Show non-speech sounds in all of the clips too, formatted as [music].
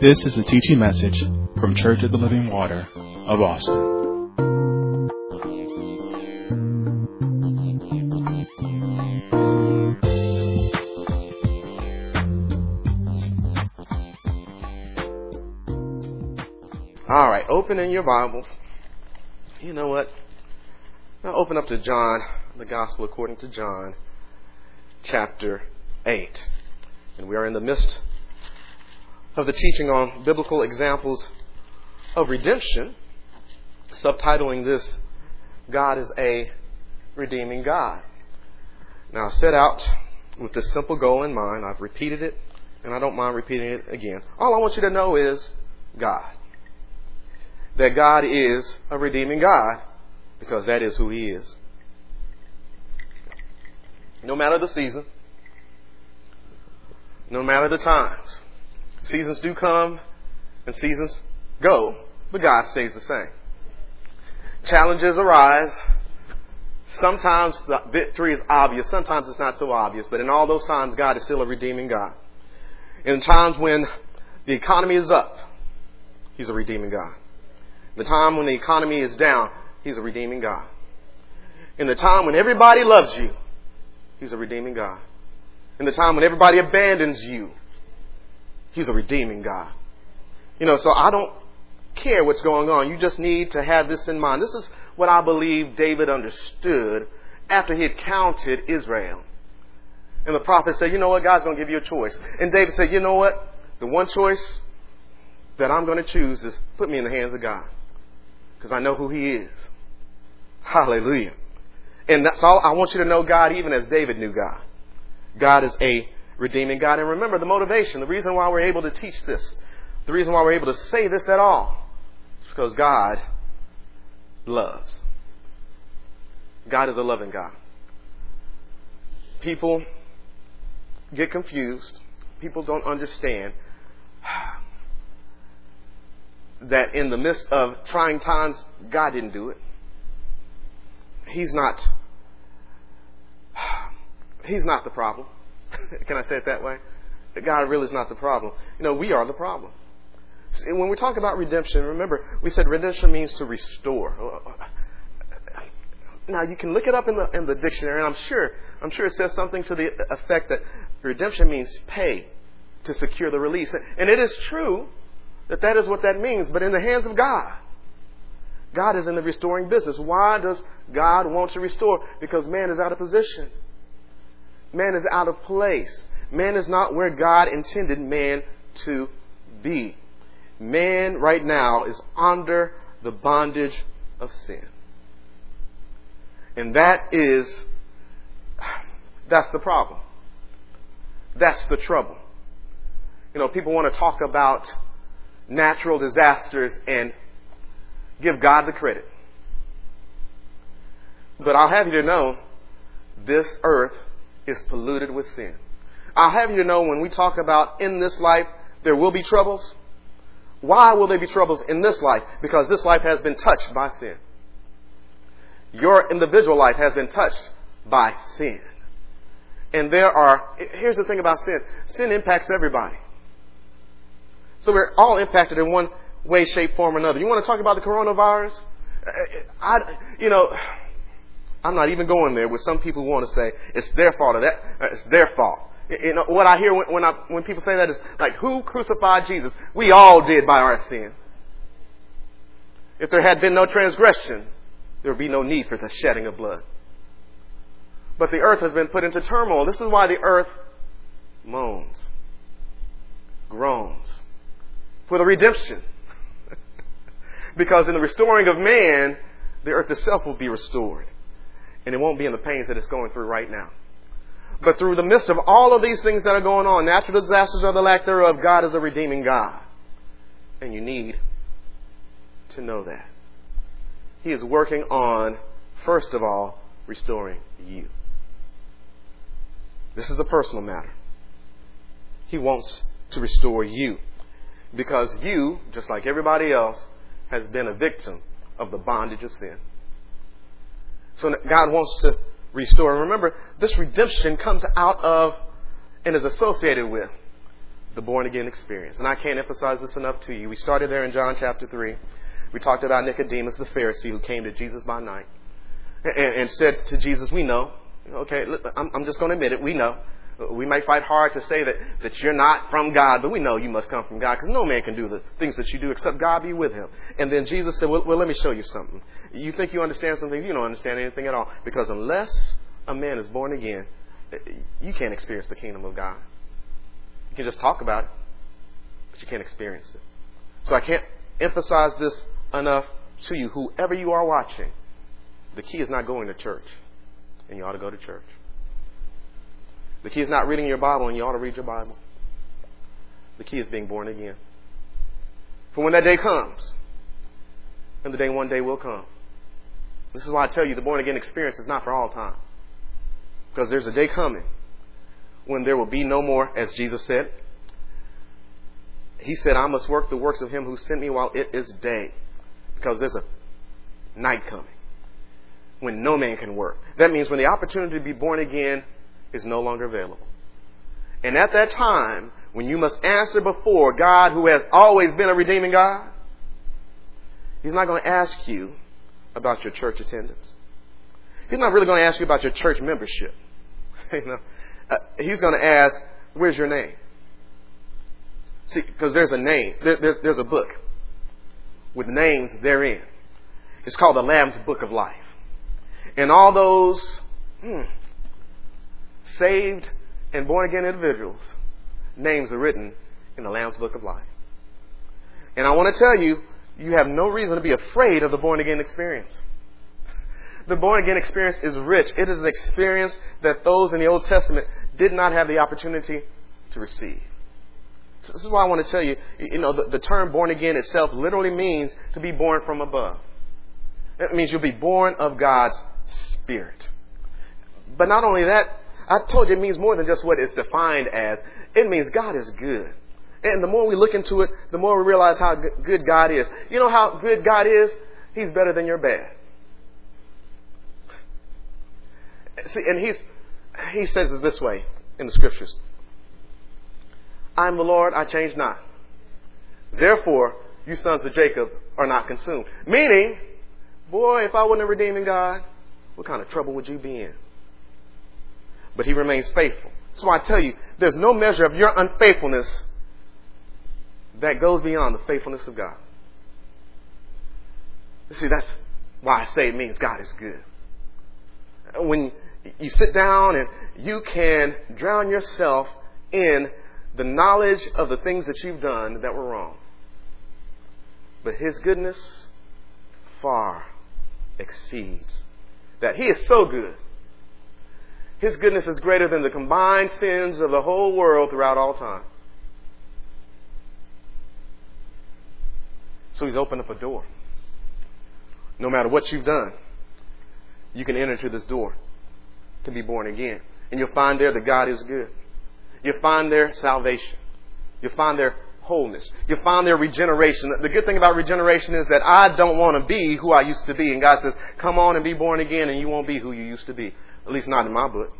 This is a teaching message from Church of the Living Water of Austin. All right, open in your Bibles. You know what? Now open up to John, the Gospel according to John, chapter 8. And we are in the midst of the teaching on biblical examples of redemption, subtitling this God is a redeeming God. Now, I set out with this simple goal in mind. I've repeated it, and I don't mind repeating it again. All I want you to know is God. That God is a redeeming God, because that is who He is. No matter the season, no matter the times, Seasons do come and seasons go, but God stays the same. Challenges arise. Sometimes the victory is obvious, sometimes it's not so obvious, but in all those times, God is still a redeeming God. In times when the economy is up, He's a redeeming God. In the time when the economy is down, He's a redeeming God. In the time when everybody loves you, He's a redeeming God. In the time when everybody abandons you, He's a redeeming God. You know, so I don't care what's going on. You just need to have this in mind. This is what I believe David understood after he had counted Israel. And the prophet said, You know what? God's going to give you a choice. And David said, You know what? The one choice that I'm going to choose is put me in the hands of God. Because I know who He is. Hallelujah. And that's all I want you to know God even as David knew God. God is a redeeming God. And remember the motivation, the reason why we're able to teach this, the reason why we're able to say this at all, is because God loves. God is a loving God. People get confused. People don't understand [sighs] that in the midst of trying times, God didn't do it. He's not. [sighs] He's not the problem. [laughs] Can I say it that way? That God really is not the problem. You know, we are the problem. When we talk about redemption, remember, we said redemption means to restore. Oh, oh, oh. Now you can look it up in the in the dictionary, and I'm sure I'm sure it says something to the effect that redemption means pay to secure the release, and it is true that that is what that means. But in the hands of God, God is in the restoring business. Why does God want to restore? Because man is out of position. Man is out of place. Man is not where God intended man to be. Man right now is under the bondage of sin. And that is, that's the problem. That's the trouble. You know, people want to talk about natural disasters and give God the credit. But I'll have you to know this earth is polluted with sin. I'll have you know when we talk about in this life, there will be troubles. Why will there be troubles in this life? Because this life has been touched by sin. Your individual life has been touched by sin. And there are, here's the thing about sin sin impacts everybody. So we're all impacted in one way, shape, form, or another. You want to talk about the coronavirus? I, you know, I'm not even going there. With some people who want to say it's their fault or that uh, it's their fault. You know what I hear when when, I, when people say that is like, who crucified Jesus? We all did by our sin. If there had been no transgression, there would be no need for the shedding of blood. But the earth has been put into turmoil. This is why the earth moans, groans for the redemption. [laughs] because in the restoring of man, the earth itself will be restored and it won't be in the pains that it's going through right now. But through the midst of all of these things that are going on, natural disasters or the lack thereof, God is a redeeming God. And you need to know that. He is working on, first of all, restoring you. This is a personal matter. He wants to restore you because you, just like everybody else, has been a victim of the bondage of sin. So God wants to restore. And remember, this redemption comes out of and is associated with the born again experience. And I can't emphasize this enough to you. We started there in John chapter 3. We talked about Nicodemus, the Pharisee, who came to Jesus by night and, and said to Jesus, We know. Okay, I'm, I'm just going to admit it. We know. We may fight hard to say that, that you're not from God, but we know you must come from God because no man can do the things that you do except God be with him. And then Jesus said, well, well, let me show you something. You think you understand something, you don't understand anything at all. Because unless a man is born again, you can't experience the kingdom of God. You can just talk about it, but you can't experience it. So I can't emphasize this enough to you. Whoever you are watching, the key is not going to church, and you ought to go to church. The key is not reading your Bible, and you ought to read your Bible. The key is being born again. For when that day comes, and the day one day will come. This is why I tell you the born again experience is not for all time. Because there's a day coming when there will be no more, as Jesus said. He said, I must work the works of him who sent me while it is day. Because there's a night coming when no man can work. That means when the opportunity to be born again is no longer available. And at that time, when you must answer before God who has always been a redeeming God, He's not going to ask you about your church attendance. He's not really going to ask you about your church membership. [laughs] you know, uh, he's going to ask, "Where's your name?" See, because there's a name. There, there's, there's a book with names therein. It's called the Lamb's Book of Life. And all those hmm, saved and born again individuals, names are written in the Lamb's Book of Life. And I want to tell you, you have no reason to be afraid of the born again experience. The born again experience is rich. It is an experience that those in the Old Testament did not have the opportunity to receive. So this is why I want to tell you, you know, the, the term born again itself literally means to be born from above. It means you'll be born of God's Spirit. But not only that, I told you it means more than just what it's defined as. It means God is good. And the more we look into it, the more we realize how good God is. You know how good God is? He's better than your bad. See, and he's, he says it this way in the scriptures. I am the Lord, I change not. Therefore, you sons of Jacob are not consumed. Meaning, boy, if I wasn't a redeeming God, what kind of trouble would you be in? But he remains faithful. That's why I tell you, there's no measure of your unfaithfulness that goes beyond the faithfulness of God. See, that's why I say it means God is good. When you sit down and you can drown yourself in the knowledge of the things that you've done that were wrong. But His goodness far exceeds that. He is so good. His goodness is greater than the combined sins of the whole world throughout all time. So he's opened up a door. No matter what you've done, you can enter through this door to be born again. And you'll find there that God is good. You'll find there salvation. You'll find there wholeness. You'll find there regeneration. The good thing about regeneration is that I don't want to be who I used to be. And God says, come on and be born again and you won't be who you used to be. At least not in my book.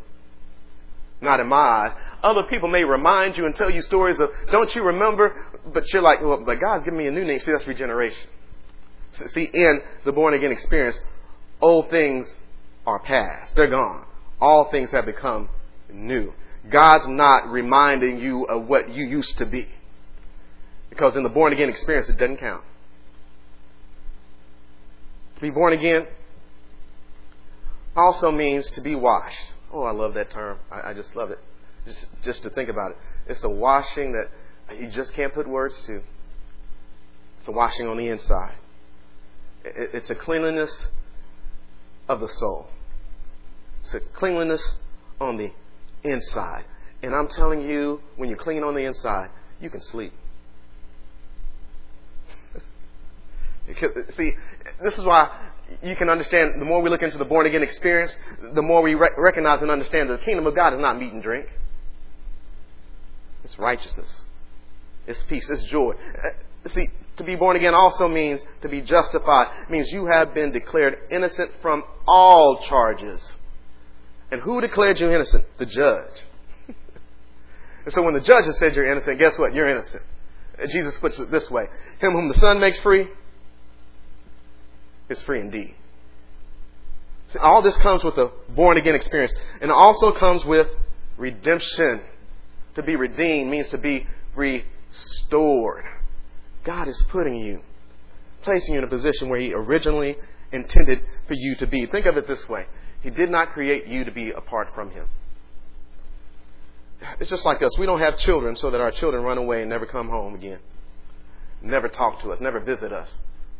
Not in my eyes. Other people may remind you and tell you stories of, don't you remember? But you're like, well, but God's given me a new name. See, that's regeneration. See, in the born again experience, old things are past. They're gone. All things have become new. God's not reminding you of what you used to be. Because in the born again experience, it doesn't count. To be born again also means to be washed. Oh, I love that term. I, I just love it. Just, just to think about it. It's a washing that you just can't put words to. It's a washing on the inside. It, it's a cleanliness of the soul. It's a cleanliness on the inside. And I'm telling you, when you're clean on the inside, you can sleep. [laughs] See, this is why you can understand, the more we look into the born again experience, the more we re- recognize and understand that the kingdom of God is not meat and drink. It's righteousness. It's peace. It's joy. Uh, see, to be born again also means to be justified. It means you have been declared innocent from all charges. And who declared you innocent? The judge. [laughs] And so when the judge has said you're innocent, guess what? You're innocent. Jesus puts it this way Him whom the Son makes free is free indeed. See, all this comes with a born again experience. And it also comes with redemption. To be redeemed means to be restored. God is putting you, placing you in a position where He originally intended for you to be. Think of it this way He did not create you to be apart from Him. It's just like us. We don't have children so that our children run away and never come home again. Never talk to us, never visit us.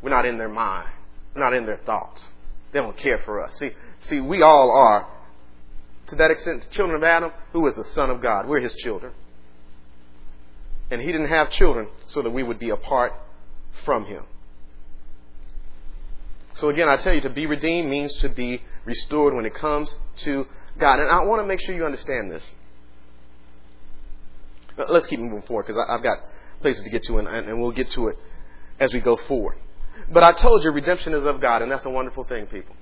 We're not in their mind. Not in their thoughts. They don't care for us. See, see, we all are, to that extent, children of Adam, who is the Son of God. We're his children. And he didn't have children so that we would be apart from him. So again, I tell you, to be redeemed means to be restored when it comes to God. And I want to make sure you understand this. Let's keep moving forward because I've got places to get to, and, we'll get to it as we go forward. But I told you redemption is of God, and that's a wonderful thing, people.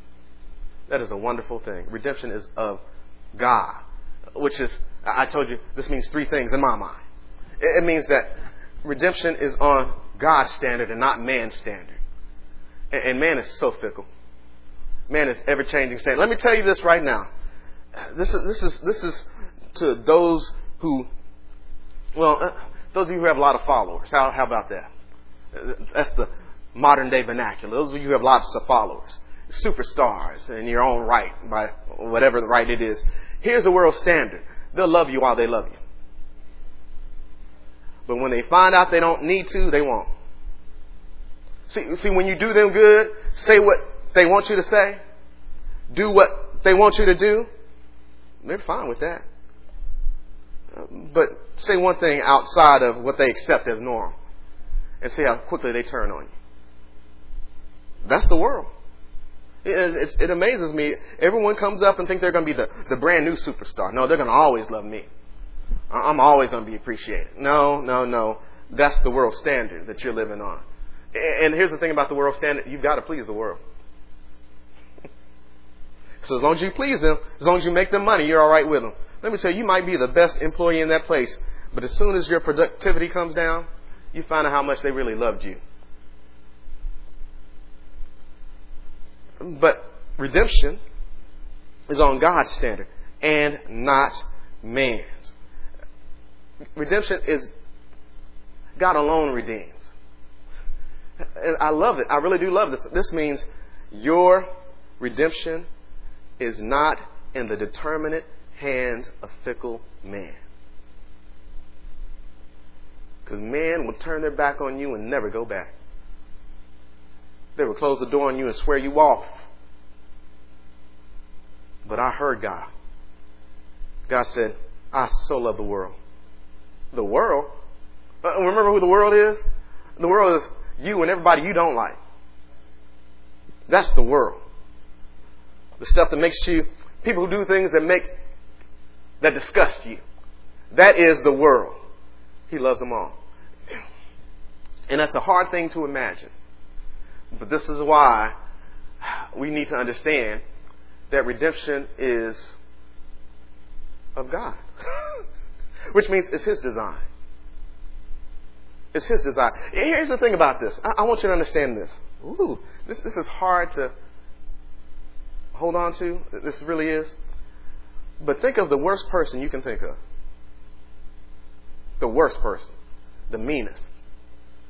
That is a wonderful thing. Redemption is of God, which is, I told you, this means three things in my mind. It means that redemption is on God's standard and not man's standard. And man is so fickle. Man is ever changing standard. Let me tell you this right now. This is, this is, this is to those who well, uh, those of you who have a lot of followers, how, how about that? That's the modern day vernacular. Those of you who have lots of followers, superstars in your own right, by whatever the right it is. Here's the world standard. They'll love you while they love you. But when they find out they don't need to, they won't. See, see, when you do them good, say what they want you to say, do what they want you to do, they're fine with that but say one thing outside of what they accept as normal, and see how quickly they turn on you. That's the world. It, it, amazes me. Everyone comes up and think they're going to be the, the brand new superstar. No, they're going to always love me. I'm always going to be appreciated. No, no, no. That's the world standard that you're living on. And here's the thing about the world standard you've got to please the world. [laughs] so as long as you please them, as long as you make them money, you're all right with them. Let me tell you, you might be the best employee in that place, but as soon as your productivity comes down, you find out how much they really loved you. But redemption is on God's standard and not man's. Redemption is God alone redeems. And I love it. I really do love this. This means your redemption is not in the determinate hands of fickle man. Because man will turn their back on you and never go back. They would close the door on you and swear you off. But I heard God. God said, I so love the world. The world? Uh, remember who the world is? The world is you and everybody you don't like. That's the world. The stuff that makes you, people who do things that make that disgust you. That is the world. He loves them all. And that's a hard thing to imagine. But this is why we need to understand that redemption is of God. [laughs] Which means it's His design. It's His design. Here's the thing about this. I, I want you to understand this. Ooh, this, this is hard to hold on to. This really is. But think of the worst person you can think of. The worst person. The meanest.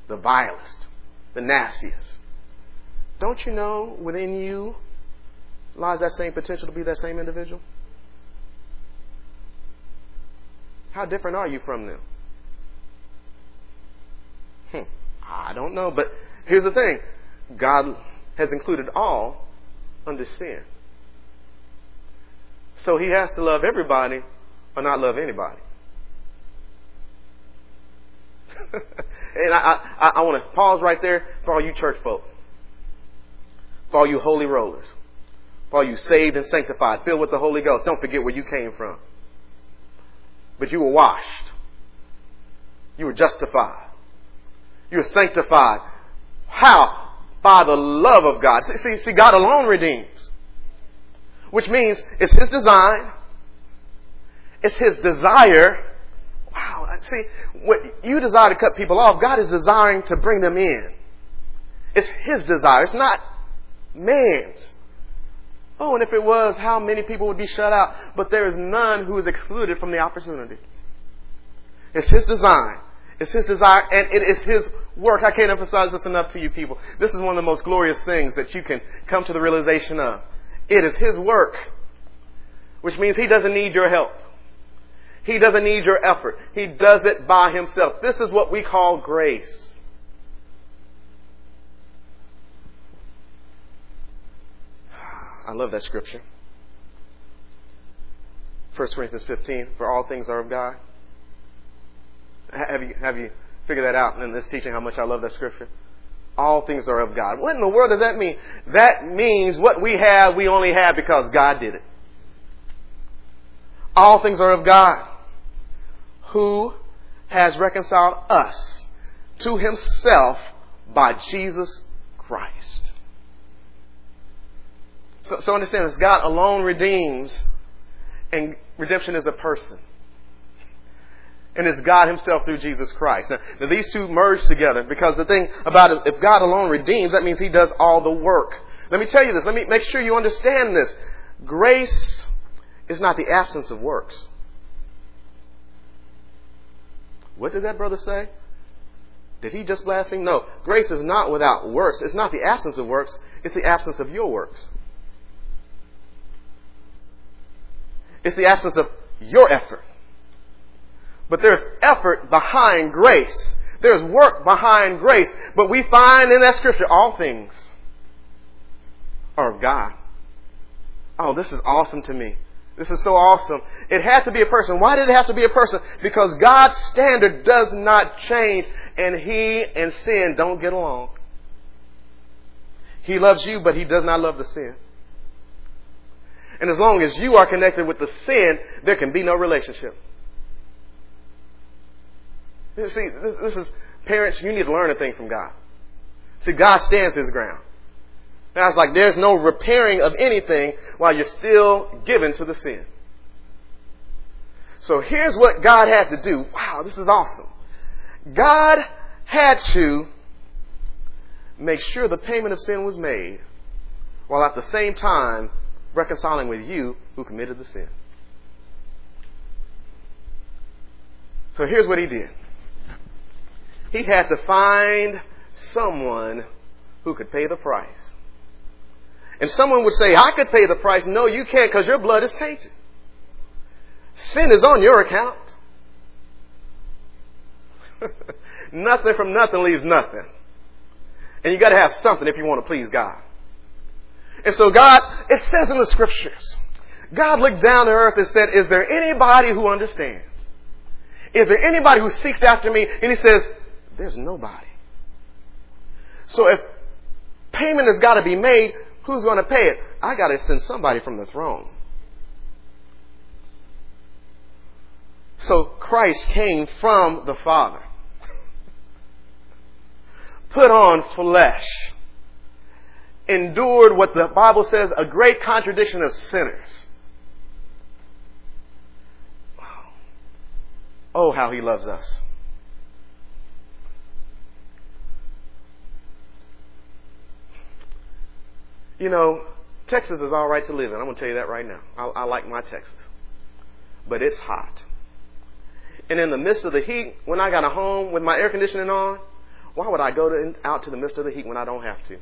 The vilest. The nastiest. Don't you know within you lies that same potential to be that same individual? How different are you from them? Hmm, I don't know. But here's the thing God has included all under sin. So he has to love everybody or not love anybody. [laughs] and I, I, I want to pause right there for all you church folk, for all you holy rollers, for all you saved and sanctified, filled with the Holy Ghost. Don't forget where you came from. But you were washed. You were justified. You were sanctified. How? By the love of God. See, see, see God alone redeems which means it's His design, it's His desire. Wow. See, what you desire to cut people off, God is desiring to bring them in. It's His desire. It's not man's. Oh, and if it was, how many people would be shut out? But there is none who is excluded from the opportunity. It's His design. It's His desire, and it is His work. I can't emphasize this enough to you people. This is one of the most glorious things that you can come to the realization of. It is His work, which means He doesn't need your help. He doesn't need your effort. He does it by Himself. This is what we call grace. I love that scripture. 1 Corinthians 15, for all things are of God. Have you, have you figured that out in this teaching how much I love that scripture? All things are of God. What in the world does that mean? That means what we have, we only have because God did it. All things are of God, who has reconciled us to himself by Jesus Christ. So, so understand this God alone redeems, and redemption is a person. And it's God Himself through Jesus Christ. Now, now, these two merge together because the thing about it, if God alone redeems, that means He does all the work. Let me tell you this. Let me make sure you understand this. Grace is not the absence of works. What did that brother say? Did he just blaspheme? No. Grace is not without works. It's not the absence of works. It's the absence of your works. It's the absence of your effort. But there's effort behind grace. There's work behind grace. But we find in that scripture all things are of God. Oh, this is awesome to me. This is so awesome. It had to be a person. Why did it have to be a person? Because God's standard does not change and he and sin don't get along. He loves you, but he does not love the sin. And as long as you are connected with the sin, there can be no relationship. See, this is, parents, you need to learn a thing from God. See, God stands his ground. Now it's like there's no repairing of anything while you're still given to the sin. So here's what God had to do. Wow, this is awesome. God had to make sure the payment of sin was made while at the same time reconciling with you who committed the sin. So here's what he did. He had to find someone who could pay the price. And someone would say, I could pay the price. No, you can't because your blood is tainted. Sin is on your account. [laughs] nothing from nothing leaves nothing. And you got to have something if you want to please God. And so God, it says in the scriptures, God looked down to earth and said, Is there anybody who understands? Is there anybody who seeks after me? And he says, There's nobody. So if payment has got to be made, who's going to pay it? I got to send somebody from the throne. So Christ came from the Father, put on flesh endured what the Bible says a great contradiction of sinners. Oh, how he loves us. You know, Texas is all right to live in. I'm going to tell you that right now. I, I like my Texas. But it's hot. And in the midst of the heat, when I got a home with my air conditioning on, why would I go to, out to the midst of the heat when I don't have to?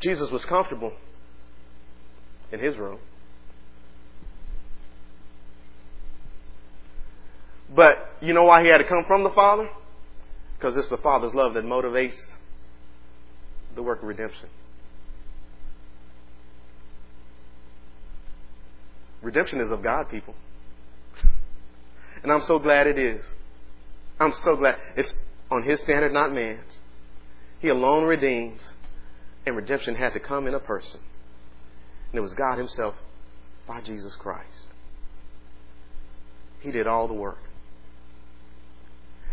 Jesus was comfortable in his room. But you know why he had to come from the Father? Because it's the Father's love that motivates the work of redemption. Redemption is of God, people. And I'm so glad it is. I'm so glad. It's on His standard, not man's. He alone redeems and redemption had to come in a person. And it was God Himself by Jesus Christ. He did all the work.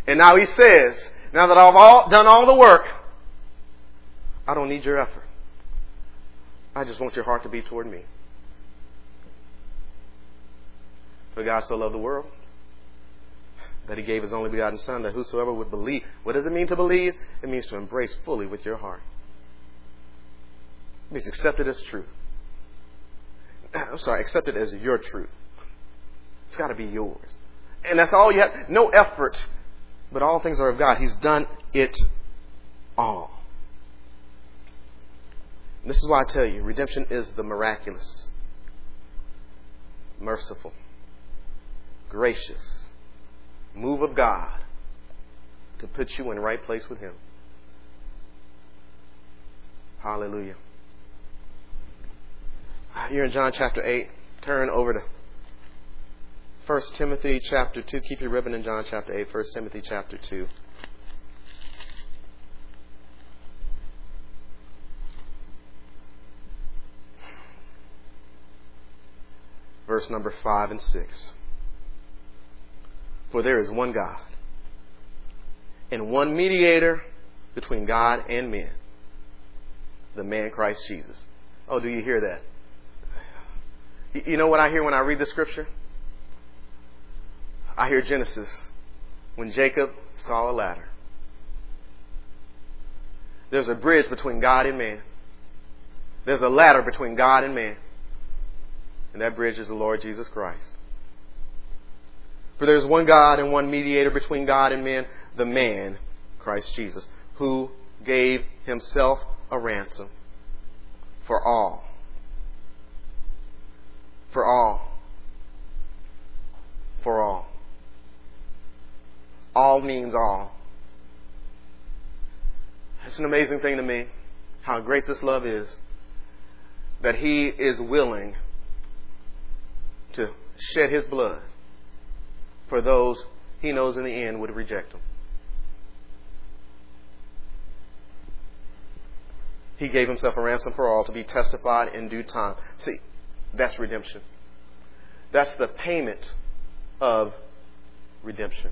And now He says, now that I've all, done all the work, I don't need your effort. I just want your heart to be toward me. For God so loved the world that he gave his only begotten Son, that whosoever would believe. What does it mean to believe? It means to embrace fully with your heart. It means accept it as truth. [clears throat] I'm sorry, accept it as your truth. It's got to be yours. And that's all you have. No effort, but all things are of God. He's done it all. And this is why I tell you redemption is the miraculous, merciful, gracious move of God to put you in right place with Him. Hallelujah. You're in John chapter 8. Turn over to 1 Timothy chapter 2. Keep your ribbon in John chapter 8. 1 Timothy chapter 2. Verse number 5 and 6. For there is one God and one mediator between God and men, the man Christ Jesus. Oh, do you hear that? You know what I hear when I read the scripture? I hear Genesis when Jacob saw a ladder. There's a bridge between God and man. There's a ladder between God and man. And that bridge is the Lord Jesus Christ. For there is one God and one mediator between God and men, the man, Christ Jesus, who gave himself a ransom for all. For all. For all. All means all. It's an amazing thing to me how great this love is that he is willing to shed his blood for those he knows in the end would reject him. He gave himself a ransom for all to be testified in due time. See, that's redemption. That's the payment of redemption.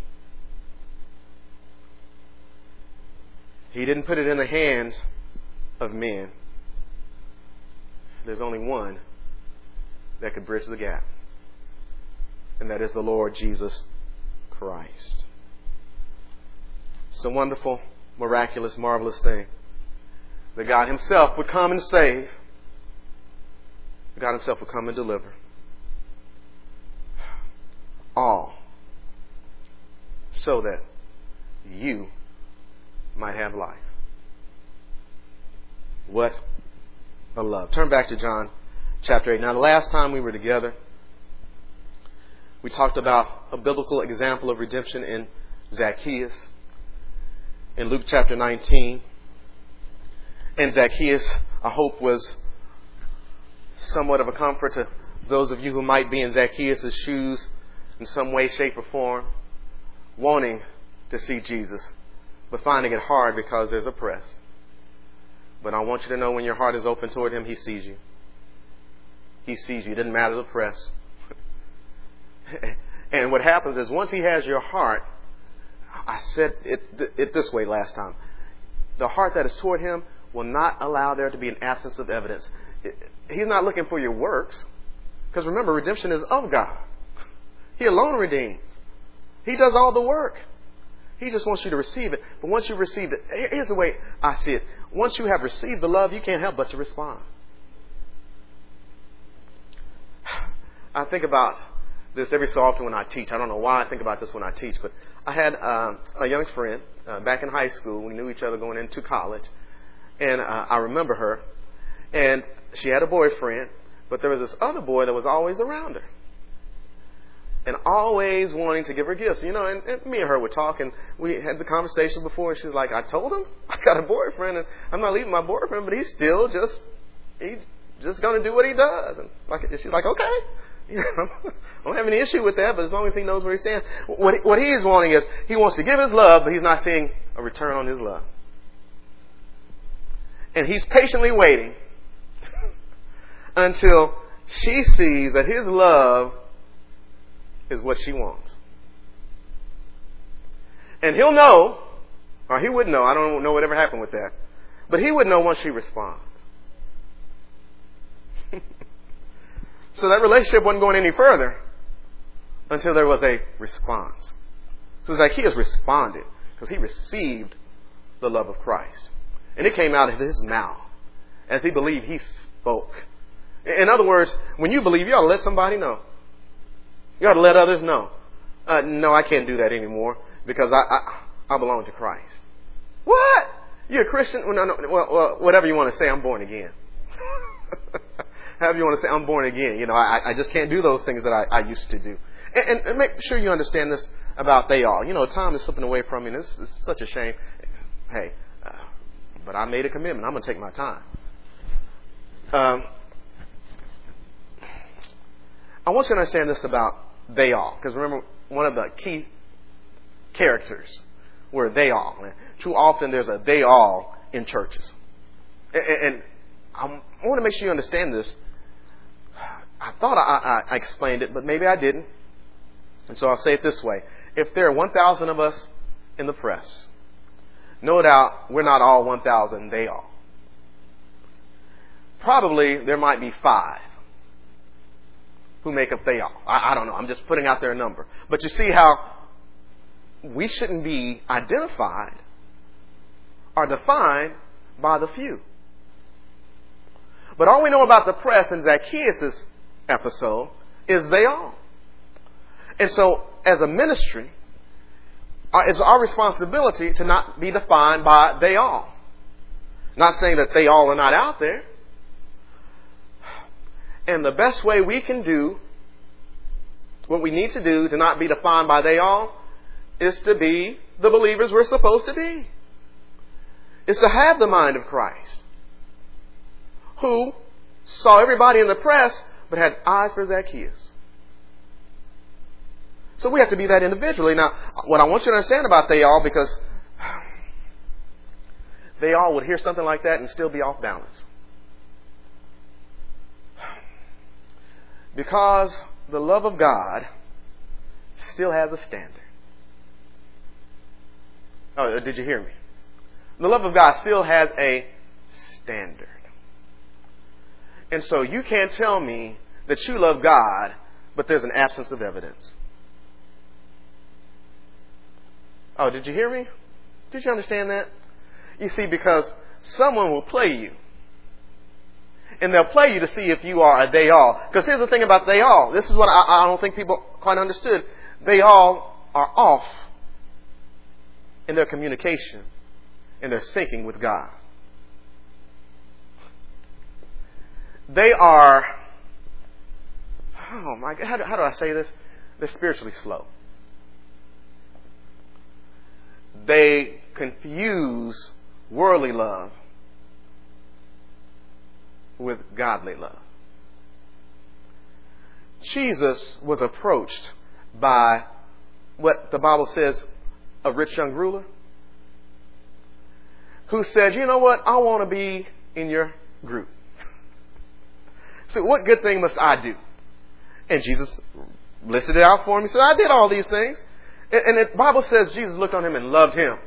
He didn't put it in the hands of men. There's only one that could bridge the gap and that is the Lord Jesus Christ. It's a wonderful, miraculous, marvelous thing that God Himself would come and save. God Himself will come and deliver. All so that you might have life. What a love. Turn back to John chapter 8. Now, the last time we were together, we talked about a biblical example of redemption in Zacchaeus in Luke chapter 19. And Zacchaeus, I hope, was somewhat of a comfort to those of you who might be in Zacchaeus' shoes in some way, shape, or form, wanting to see Jesus, but finding it hard because there's a press. But I want you to know when your heart is open toward Him, He sees you. He sees you. It doesn't matter the press. [laughs] and what happens is once he has your heart, I said it, it this way last time. The heart that is toward him will not allow there to be an absence of evidence. He's not looking for your works. Because remember, redemption is of God. [laughs] He alone redeems. He does all the work. He just wants you to receive it. But once you receive it, here's the way I see it. Once you have received the love, you can't help but to respond. [sighs] I think about this every so often when I teach. I don't know why I think about this when I teach, but I had uh, a young friend uh, back in high school. We knew each other going into college, and uh, I remember her. And she had a boyfriend, but there was this other boy that was always around her. And always wanting to give her gifts, you know. And, and me and her would talk, and we had the conversation before. And she was like, "I told him [laughs] I got a boyfriend, and I'm not leaving my boyfriend, but he's still just he's just going to do what he does." And like, she's like, "Okay." [laughs] You know, I don't have any issue with that, but as long as he knows where he stands. What, what he is wanting is he wants to give his love, but he's not seeing a return on his love. And he's patiently waiting until she sees that his love is what she wants. And he'll know, or he would know, I don't know what ever happened with that, but he would know once she responds. [laughs] So that relationship wasn't going any further until there was a response. So Zacchaeus responded because he received the love of Christ. And it came out of his mouth. As he believed, he spoke. In other words, when you believe, you ought to let somebody know. You ought to let others know. Uh, no, I can't do that anymore because I, I, I belong to Christ. What? You're a Christian? Well, no, no, well, well, whatever you want to say, I'm born again. [laughs] However you want to say, I'm born again. You know, I, I just can't do those things that I, I used to do. And, and, make sure you understand this about they all. You know, time is slipping away from me. And this is such a shame. Hey, uh, but I made a commitment. I'm going to take my time. Um, I want you to understand this about they all, because remember, one of the key characters were they all. And Too often there's a they all in churches. And, I want to make sure you understand this. I thought I, I, explained it, but maybe I didn't. And so I'll say it this way. If there are 1,000 of us in the press, no doubt we're not all 1,000, they all. Probably there might be five who make up they all. I, I don't know. I'm just putting out there a number. But you see how we shouldn't be identified or defined by the few. But all we know about the press in Zacchaeus' episode is they all. And so, as a ministry, uh, it's our responsibility to not be defined by they all. Not saying that they all are not out there. And the best way we can do what we need to do to not be defined by they all is to be the believers we're supposed to be. Is to have the mind of Christ. Who saw everybody in the press but had eyes for Zacchaeus. So we have to be that individually. Now, what I want you to understand about they all, because [sighs] they all would hear something like that and still be off balance. Because the love of God still has a standard. Oh, uh, did you hear me? The love of God still has a standard. And so you can't tell me that you love God, but there's an absence of evidence. Oh, did you hear me? Did you understand that? You see, because someone will play you. And they'll play you to see if you are a they all. Because here's the thing about they all. This is what I, I don't think people quite understood. They all are off in their communication and their syncing with God. They are, oh my God, how how do I say this? They're spiritually slow. They confuse worldly love with godly love. Jesus was approached by what the Bible says a rich young ruler who said, You know what? I want to be in your group. [laughs] so, what good thing must I do? And Jesus listed it out for him. He said, I did all these things. And the Bible says Jesus looked on him and loved him.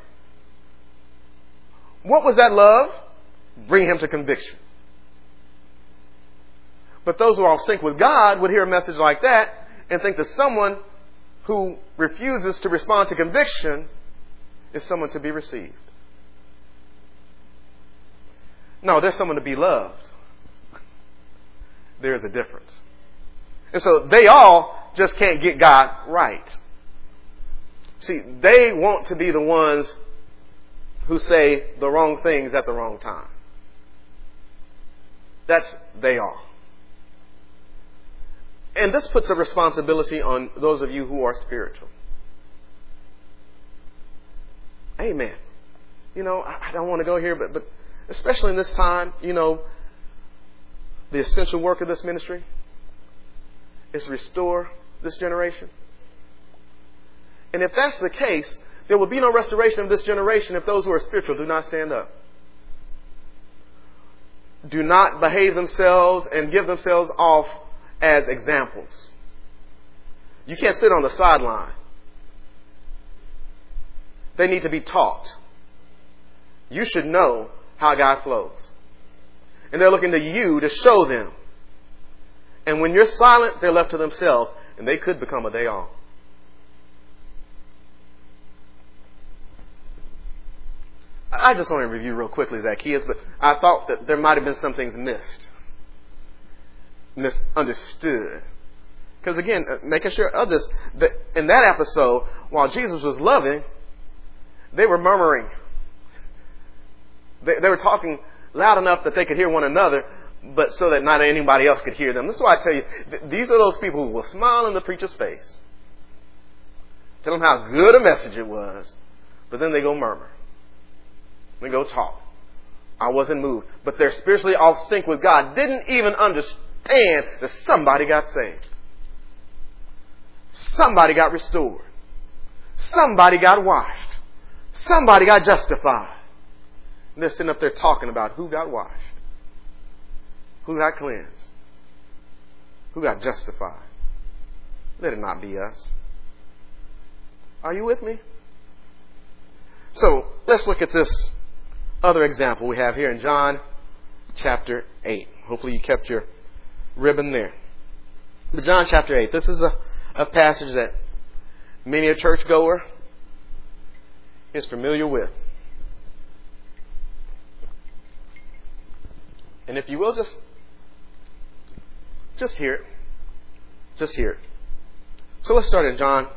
What was that love? Bring him to conviction. But those who are off sync with God would hear a message like that and think that someone who refuses to respond to conviction is someone to be received. No, there's someone to be loved. There's a difference. And so they all just can't get God right. See, they want to be the ones who say the wrong things at the wrong time. That's they are. And this puts a responsibility on those of you who are spiritual. Amen. You know, I don't want to go here, but, but especially in this time, you know, the essential work of this ministry is to restore this generation. And if that's the case, there will be no restoration of this generation if those who are spiritual do not stand up. Do not behave themselves and give themselves off as examples. You can't sit on the sideline. They need to be taught. You should know how God flows. And they're looking to you to show them. And when you're silent, they're left to themselves, and they could become a day on. I just want to review real quickly, Zacchaeus, but I thought that there might have been some things missed misunderstood. Because again, uh, making sure others, that in that episode, while Jesus was loving, they were murmuring. They, they were talking loud enough that they could hear one another, but so that not anybody else could hear them. This is why I tell you, th- these are those people who will smile in the preacher's face, tell them how good a message it was, but then they go murmur. They go talk. I wasn't moved. But they're spiritually off sync with God. Didn't even understand that somebody got saved. Somebody got restored. Somebody got washed. Somebody got justified. And they're sitting up there talking about who got washed, who got cleansed, who got justified. Let it not be us. Are you with me? So let's look at this other example we have here in John chapter 8. Hopefully you kept your ribbon there. But John chapter 8, this is a, a passage that many a churchgoer is familiar with. And if you will just just hear it. Just hear it. So let's start in John,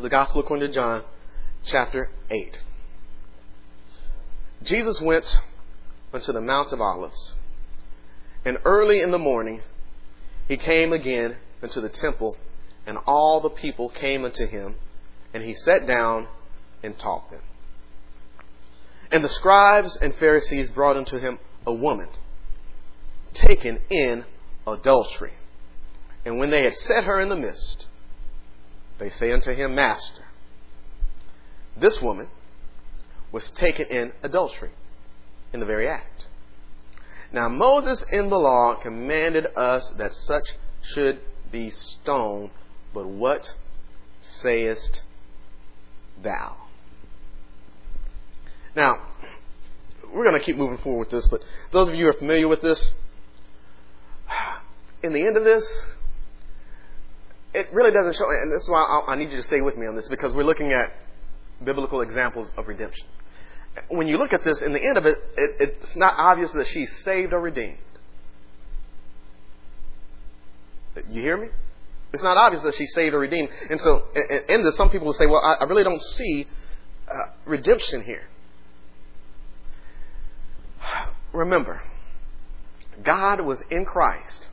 the Gospel according to John, chapter 8. Jesus went unto the Mount of Olives, and early in the morning he came again into the temple, and all the people came unto him, and he sat down and taught them. And the scribes and Pharisees brought unto him a woman taken in adultery. And when they had set her in the midst, they say unto him, Master, this woman was taken in adultery, in the very act. Now Moses in the law commanded us that such should be stoned, but what sayest thou? Now, we're going to keep moving forward with this, but those of you who are familiar with this, [sighs] in the end of this, it really doesn't show, and this is why I need you to stay with me on this, because we're looking at biblical examples of redemption. When you look at this, in the end of it, it it's not obvious that she's saved or redeemed. You hear me? It's not obvious that she's saved or redeemed. And so, in this, some people will say, well, I really don't see uh, redemption here. Remember, God was in Christ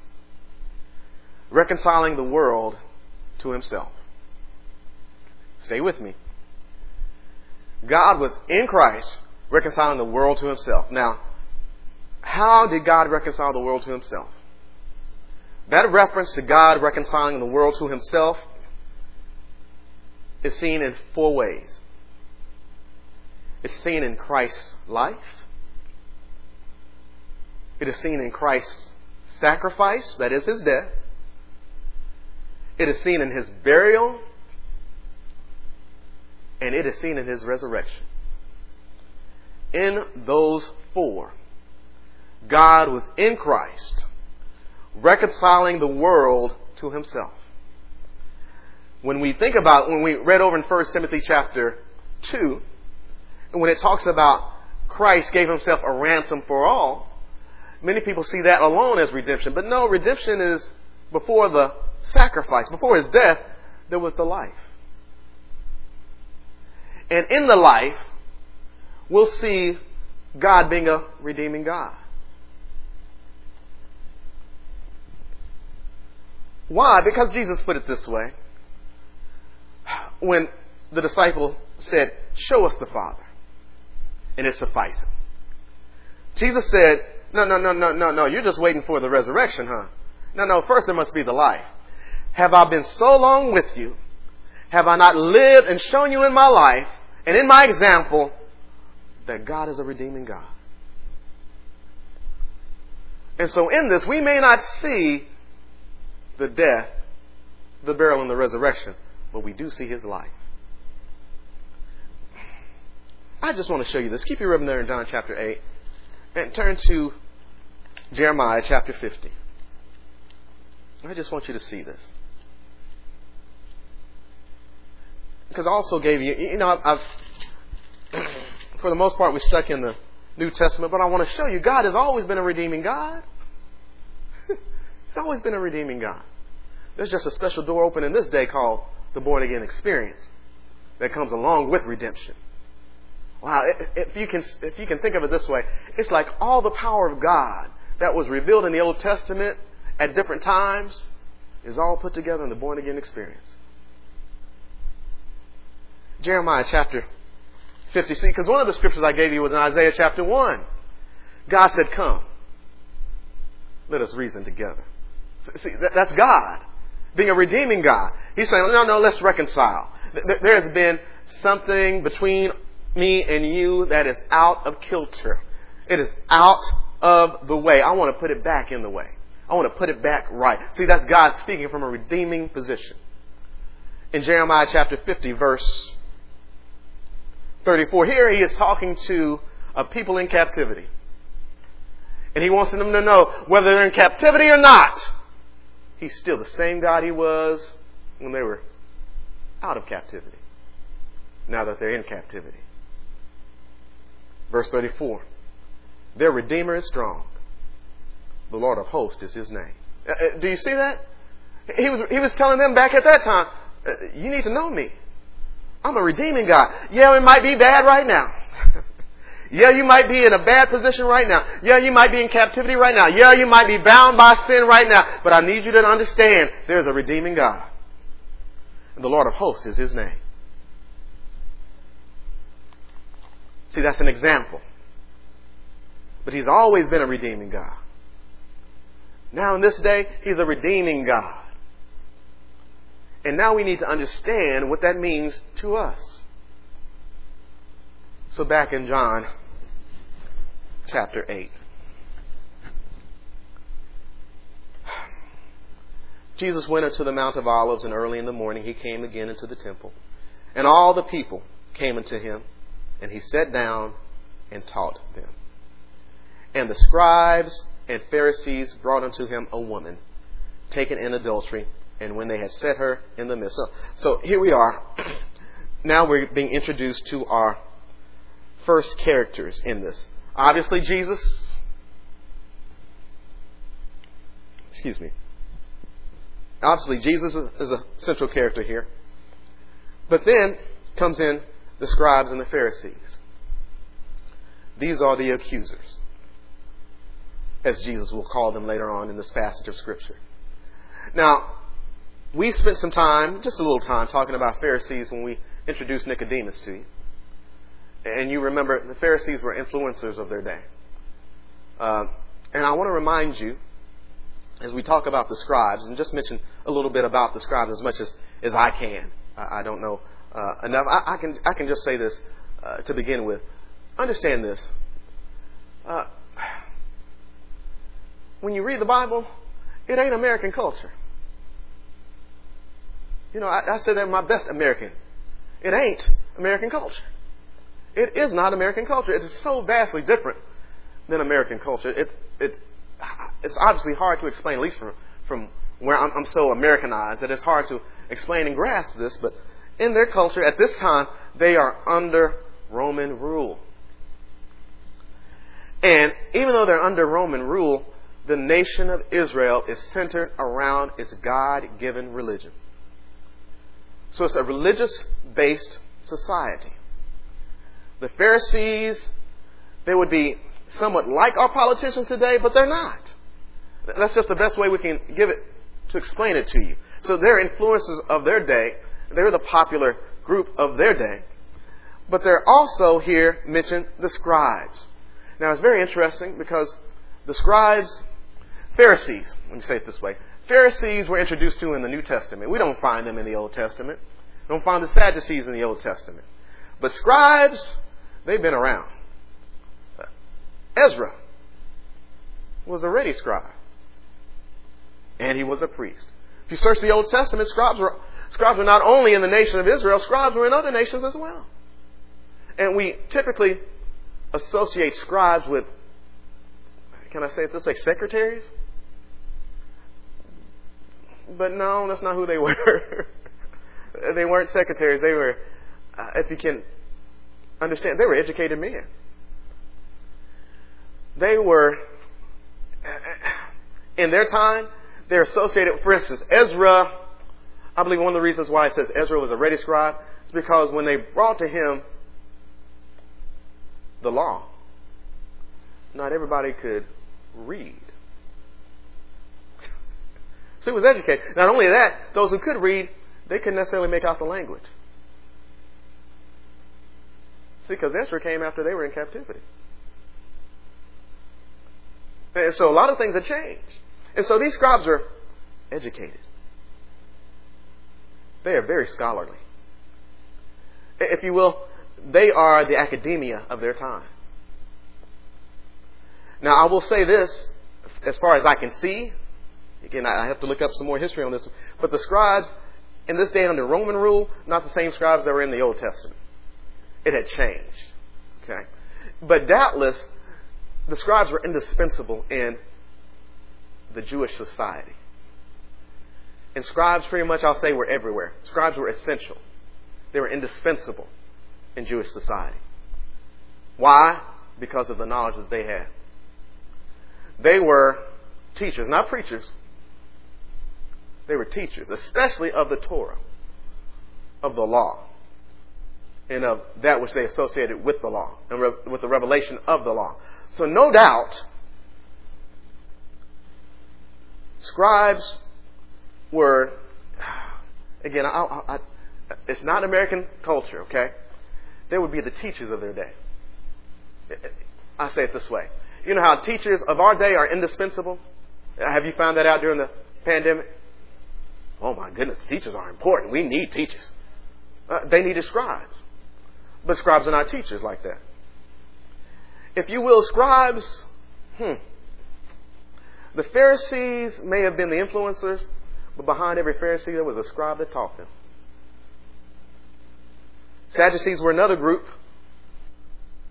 reconciling the world to himself. Stay with me. God was in Christ reconciling the world to himself. Now, how did God reconcile the world to himself? That reference to God reconciling the world to himself is seen in four ways. It's seen in Christ's life. It is seen in Christ's sacrifice, that is his death. It is seen in his burial. And it is seen in his resurrection. In those four, God was in Christ, reconciling the world to himself. When we think about, when we read over in 1 Timothy chapter 2, and when it talks about Christ gave himself a ransom for all, Many people see that alone as redemption. But no, redemption is before the sacrifice, before his death, there was the life. And in the life, we'll see God being a redeeming God. Why? Because Jesus put it this way. When the disciple said, Show us the Father, and it suffices. Jesus said, no, no, no, no, no, no. You're just waiting for the resurrection, huh? No, no. First, there must be the life. Have I been so long with you? Have I not lived and shown you in my life and in my example that God is a redeeming God? And so, in this, we may not see the death, the burial, and the resurrection, but we do see his life. I just want to show you this. Keep your ribbon there in John chapter 8 and turn to Jeremiah chapter 50. I just want you to see this. Because I also gave you, you know, I've, [clears throat] for the most part, we're stuck in the New Testament, but I want to show you God has always been a redeeming God. [laughs] He's always been a redeeming God. There's just a special door open in this day called the born again experience that comes along with redemption. Wow, if you can, if you can think of it this way, it's like all the power of God that was revealed in the Old Testament at different times is all put together in the born again experience. Jeremiah chapter 50. See, because one of the scriptures I gave you was in Isaiah chapter 1. God said, Come, let us reason together. See, that's God, being a redeeming God. He's saying, No, no, let's reconcile. There has been something between me and you that is out of kilter. It is out of the way. I want to put it back in the way. I want to put it back right. See, that's God speaking from a redeeming position. In Jeremiah chapter 50, verse 34, here he is talking to a people in captivity. And he wants them to know whether they're in captivity or not, he's still the same God he was when they were out of captivity. Now that they're in captivity. Verse 34 Their Redeemer is strong. The Lord of hosts is his name. Uh, uh, do you see that? He was, he was telling them back at that time, uh, You need to know me. I'm a redeeming God. Yeah, it might be bad right now. [laughs] yeah, you might be in a bad position right now. Yeah, you might be in captivity right now. Yeah, you might be bound by sin right now. But I need you to understand there's a redeeming God. And the Lord of hosts is his name. See, that's an example. But he's always been a redeeming God. Now, in this day, he's a redeeming God. And now we need to understand what that means to us. So, back in John chapter 8. Jesus went into the Mount of Olives, and early in the morning he came again into the temple. And all the people came unto him and he sat down and taught them. And the scribes and Pharisees brought unto him a woman taken in adultery, and when they had set her in the midst. So, so here we are. [clears throat] now we're being introduced to our first characters in this. Obviously, Jesus. Excuse me. Obviously, Jesus is a central character here. But then comes in the scribes and the Pharisees. These are the accusers, as Jesus will call them later on in this passage of Scripture. Now, we spent some time, just a little time, talking about Pharisees when we introduced Nicodemus to you. And you remember the Pharisees were influencers of their day. Uh, and I want to remind you, as we talk about the scribes, and just mention a little bit about the scribes as much as, as I can. I, I don't know uh, enough. I, I, can I can just say this uh, to begin with. Understand this. Uh, when you read the Bible, it ain't American culture. You know, I, I say that my best American. It ain't American culture. It is not American culture. It is so vastly different than American culture. It's it's it's obviously hard to explain, at least from from where I'm, I'm so Americanized, that it's hard to explain and grasp this. But in their culture at this time, they are under Roman rule. And even though they're under Roman rule, the nation of Israel is centered around its God given religion. So it's a religious based society. The Pharisees, they would be somewhat like our politicians today, but they're not. That's just the best way we can give it to explain it to you. So they're influences of their day they were the popular group of their day. But they're also here mentioned the scribes. Now it's very interesting because the scribes, Pharisees, let me say it this way. Pharisees were introduced to in the New Testament. We don't find them in the Old Testament. We don't find the Sadducees in the Old Testament. But scribes, they've been around. Ezra was a ready scribe. And he was a priest. If you search the Old Testament, scribes were Scribes were not only in the nation of Israel, scribes were in other nations as well. And we typically associate scribes with, can I say it this way, secretaries? But no, that's not who they [laughs] were. they weren't secretaries. They were, uh, if you can understand, they were educated men. They were, in their time, they're associated, for instance, Ezra, I believe one of the reasons why it says Ezra was a ready scribe is because when they brought to him the law, not everybody could read. He was educated. Not only that, those who could read, they couldn't necessarily make out the language. See, because Ezra came after they were in captivity. And so a lot of things have changed. And so these scribes are educated. They are very scholarly. If you will, they are the academia of their time. Now, I will say this, as far as I can see, again, I have to look up some more history on this, but the scribes in this day under Roman rule, not the same scribes that were in the Old Testament. It had changed. Okay? But doubtless, the scribes were indispensable in the Jewish society. And scribes, pretty much, I'll say, were everywhere. Scribes were essential. They were indispensable in Jewish society. Why? Because of the knowledge that they had. They were teachers, not preachers. They were teachers, especially of the Torah, of the law, and of that which they associated with the law, and with the revelation of the law. So, no doubt, scribes were, again, I, I, I, it's not American culture, okay? They would be the teachers of their day. I say it this way. You know how teachers of our day are indispensable? Have you found that out during the pandemic? Oh my goodness, teachers are important. We need teachers. Uh, they needed scribes. But scribes are not teachers like that. If you will, scribes, hmm. The Pharisees may have been the influencers, but behind every Pharisee there was a scribe that taught them. Sadducees were another group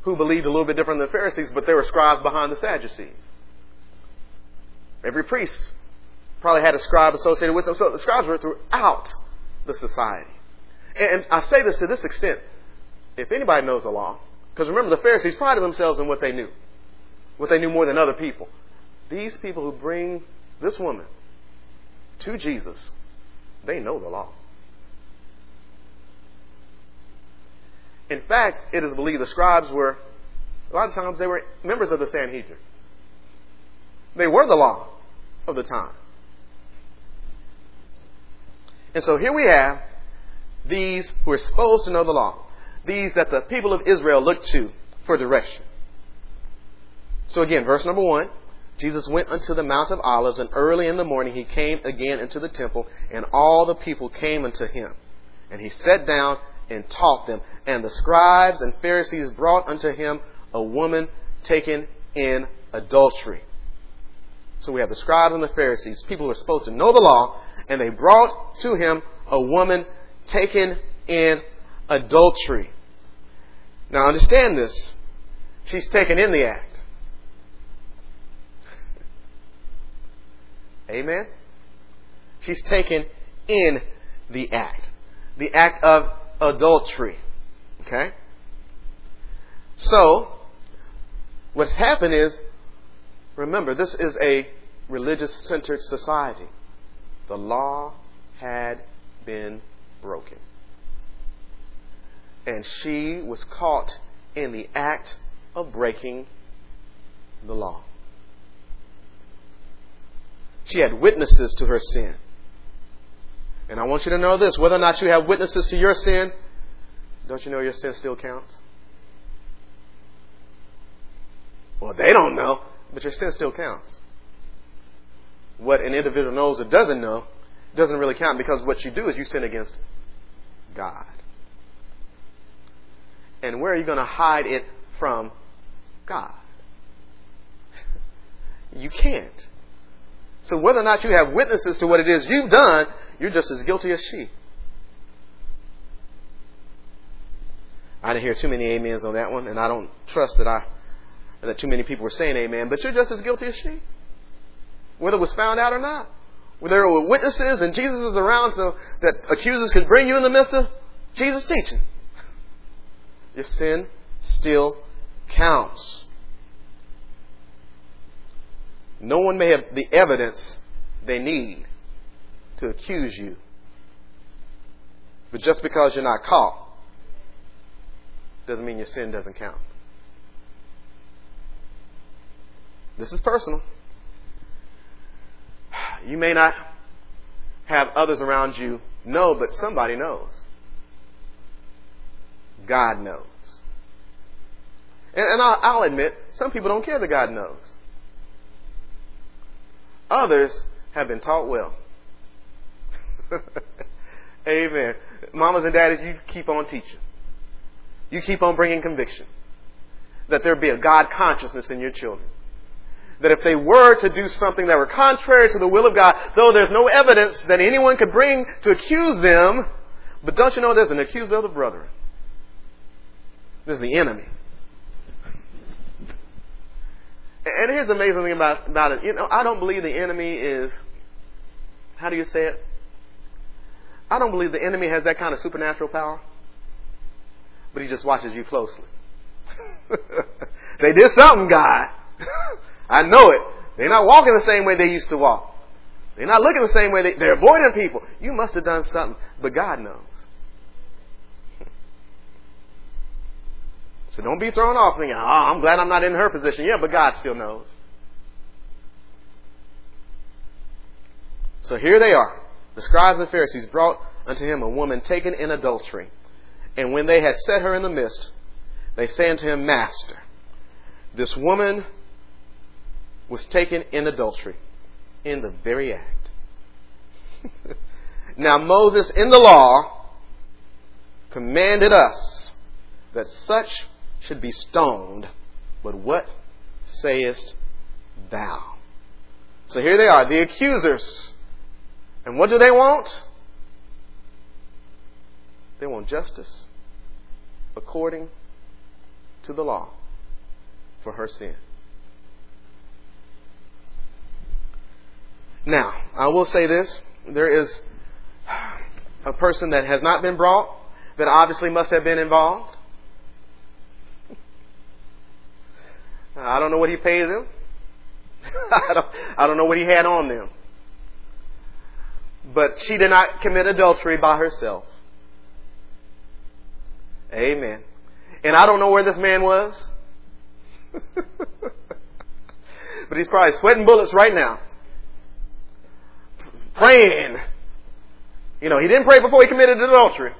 who believed a little bit different than the Pharisees, but there were scribes behind the Sadducees. Every priest probably had a scribe associated with them. So the scribes were throughout the society. And I say this to this extent. If anybody knows the law, because remember, the Pharisees prided themselves in what they knew, what they knew more than other people. These people who bring this woman to Jesus, they know the law. In fact, it is believed the scribes were, a lot of times, they were members of the Sanhedrin. They were the law of the time. And so here we have these who are supposed to know the law, these that the people of Israel looked to for direction. So again, verse number one Jesus went unto the Mount of Olives, and early in the morning he came again into the temple, and all the people came unto him. And he sat down and taught them. And the scribes and Pharisees brought unto him a woman taken in adultery. So we have the scribes and the Pharisees, people who are supposed to know the law, and they brought to him a woman taken in adultery. Now understand this. She's taken in the act. Amen? She's taken in the act. The act of adultery. Okay? So, what's happened is, remember, this is a religious centered society. The law had been broken. And she was caught in the act of breaking the law. She had witnesses to her sin. And I want you to know this whether or not you have witnesses to your sin, don't you know your sin still counts? Well, they don't know, but your sin still counts. What an individual knows or doesn't know doesn't really count because what you do is you sin against God. And where are you going to hide it from God? [laughs] you can't. So whether or not you have witnesses to what it is you've done, you're just as guilty as she. I didn't hear too many amens on that one, and I don't trust that I that too many people were saying amen, but you're just as guilty as she. Whether it was found out or not. Whether there were witnesses and Jesus was around so that accusers could bring you in the midst of Jesus' teaching. Your sin still counts. No one may have the evidence they need to accuse you. But just because you're not caught doesn't mean your sin doesn't count. This is personal. You may not have others around you know, but somebody knows. God knows. And, and I'll, I'll admit, some people don't care that God knows. Others have been taught well. [laughs] Amen. Mamas and daddies, you keep on teaching. You keep on bringing conviction. That there be a God consciousness in your children. That if they were to do something that were contrary to the will of God, though there's no evidence that anyone could bring to accuse them, but don't you know there's an accuser of the brethren? There's the enemy. And here's the amazing thing about, about it. You know, I don't believe the enemy is, how do you say it? I don't believe the enemy has that kind of supernatural power, but he just watches you closely. [laughs] they did something, God. [laughs] I know it. They're not walking the same way they used to walk. They're not looking the same way they, they're avoiding people. You must have done something, but God knows. [laughs] So don't be thrown off thinking, oh, I'm glad I'm not in her position. Yeah, but God still knows. So here they are. The scribes and Pharisees brought unto him a woman taken in adultery. And when they had set her in the midst, they say unto him, Master, this woman was taken in adultery, in the very act. [laughs] now Moses in the law commanded us that such should be stoned. But what sayest thou? So here they are, the accusers. And what do they want? They want justice according to the law for her sin. Now, I will say this. There is a person that has not been brought that obviously must have been involved. I don't know what he paid them. [laughs] I, don't, I don't know what he had on them. But she did not commit adultery by herself. Amen. And I don't know where this man was. [laughs] but he's probably sweating bullets right now. Praying. You know, he didn't pray before he committed adultery.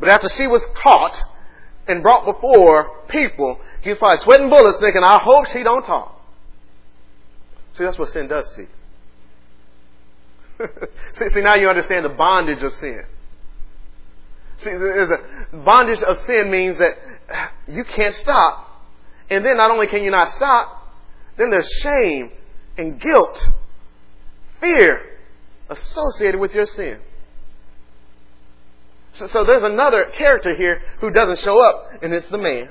But after she was caught, and brought before people, he he's probably sweating bullets thinking, I hope she don't talk. See, that's what sin does to you. [laughs] see, see, now you understand the bondage of sin. See, there's a bondage of sin means that you can't stop. And then not only can you not stop, then there's shame and guilt, fear associated with your sin. So, so there's another character here who doesn't show up, and it's the man.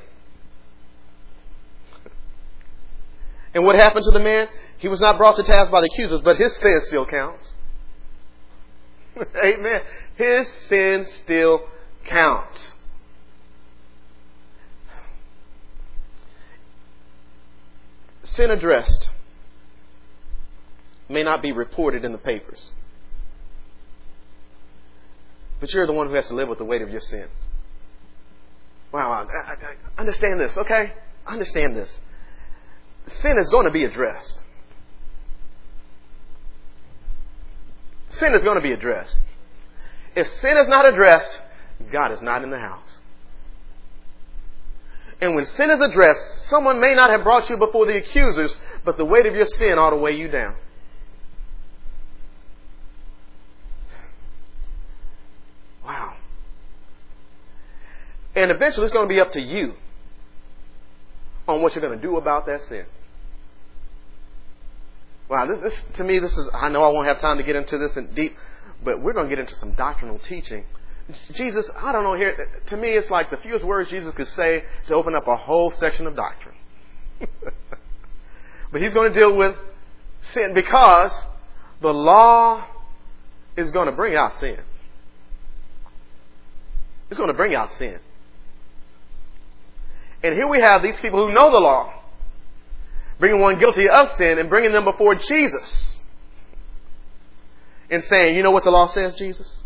And what happened to the man? He was not brought to task by the accusers, but his sin still counts. [laughs] Amen. His sin still counts. Sin addressed may not be reported in the papers. But you're the one who has to live with the weight of your sin. Wow, I, I, I understand this, okay? I Understand this. Sin is going to be addressed. Sin is going to be addressed. If sin is not addressed, God is not in the house. And when sin is addressed, someone may not have brought you before the accusers, but the weight of your sin ought to weigh you down. Wow. And eventually it's going to be up to you on what you're going to do about that sin. Wow, this, this, to me, this is, I know I won't have time to get into this in deep, but we're going to get into some doctrinal teaching. Jesus, I don't know here, to me it's like the fewest words Jesus could say to open up a whole section of doctrine. [laughs] but he's going to deal with sin because the law is going to bring out sin. It's going to bring out sin. And here we have these people who know the law, bringing one guilty of sin and bringing them before Jesus. And saying, you know what the law says, Jesus?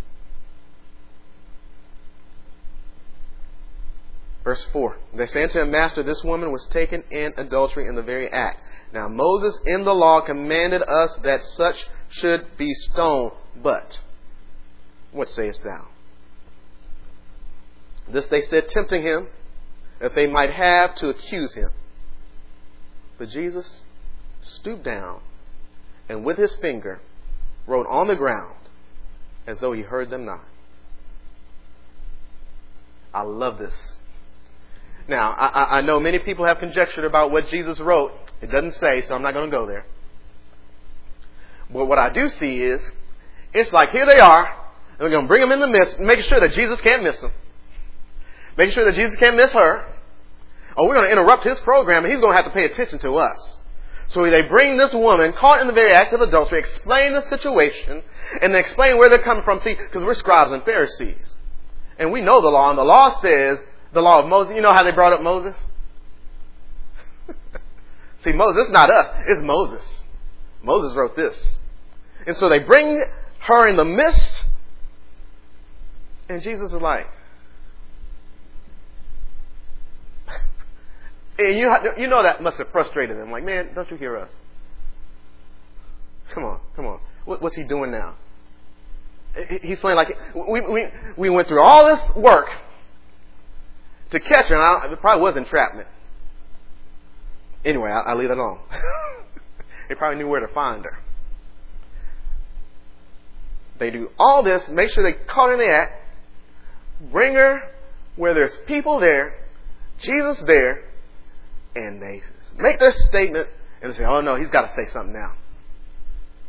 Verse 4. They say unto him, Master, this woman was taken in adultery in the very act. Now Moses in the law commanded us that such should be stoned. But, what sayest thou? This they said, tempting him, that they might have to accuse him. But Jesus stooped down and with his finger wrote on the ground as though he heard them not. I love this. Now, I, I know many people have conjectured about what Jesus wrote. It doesn't say, so I'm not going to go there. But what I do see is, it's like here they are, and we're going to bring them in the midst, and making sure that Jesus can't miss them. Making sure that Jesus can't miss her. Or we're going to interrupt his program and he's going to have to pay attention to us. So they bring this woman caught in the very act of adultery, explain the situation, and then explain where they're coming from. See, because we're scribes and Pharisees. And we know the law, and the law says, the law of Moses, you know how they brought up Moses? [laughs] See, Moses, it's not us, it's Moses. Moses wrote this. And so they bring her in the midst, and Jesus is like, and you, you know that must have frustrated them. Like, man, don't you hear us? Come on, come on. What, what's he doing now? He's playing like we, we, we went through all this work to catch. And it probably was entrapment. Anyway, I, will leave it alone. [laughs] they probably knew where to find her. They do all this, make sure they caught her in the act, bring her where there's people there, Jesus there, and they make their statement and they say, oh no, he's got to say something now.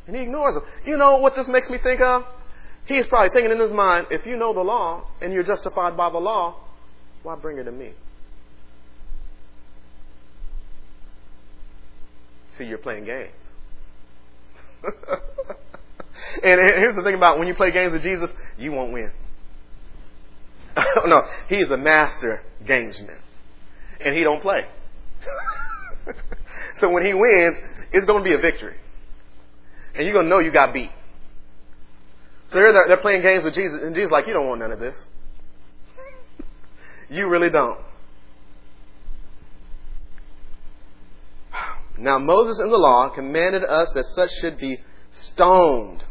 And he ignores them. You know what this makes me think of? He's probably thinking in his mind, if you know the law and you're justified by the law, why bring it to me? See, you're playing games. [laughs] and here's the thing about when you play games with Jesus, you won't win. [laughs] no, he's a master gamesman. And he don't play. [laughs] so when he wins, it's going to be a victory. And you're going to know you got beat. So here they're, they're playing games with Jesus, and Jesus like, you don't want none of this. [laughs] You really don't. [sighs] Now Moses in the law commanded us that such should be stoned.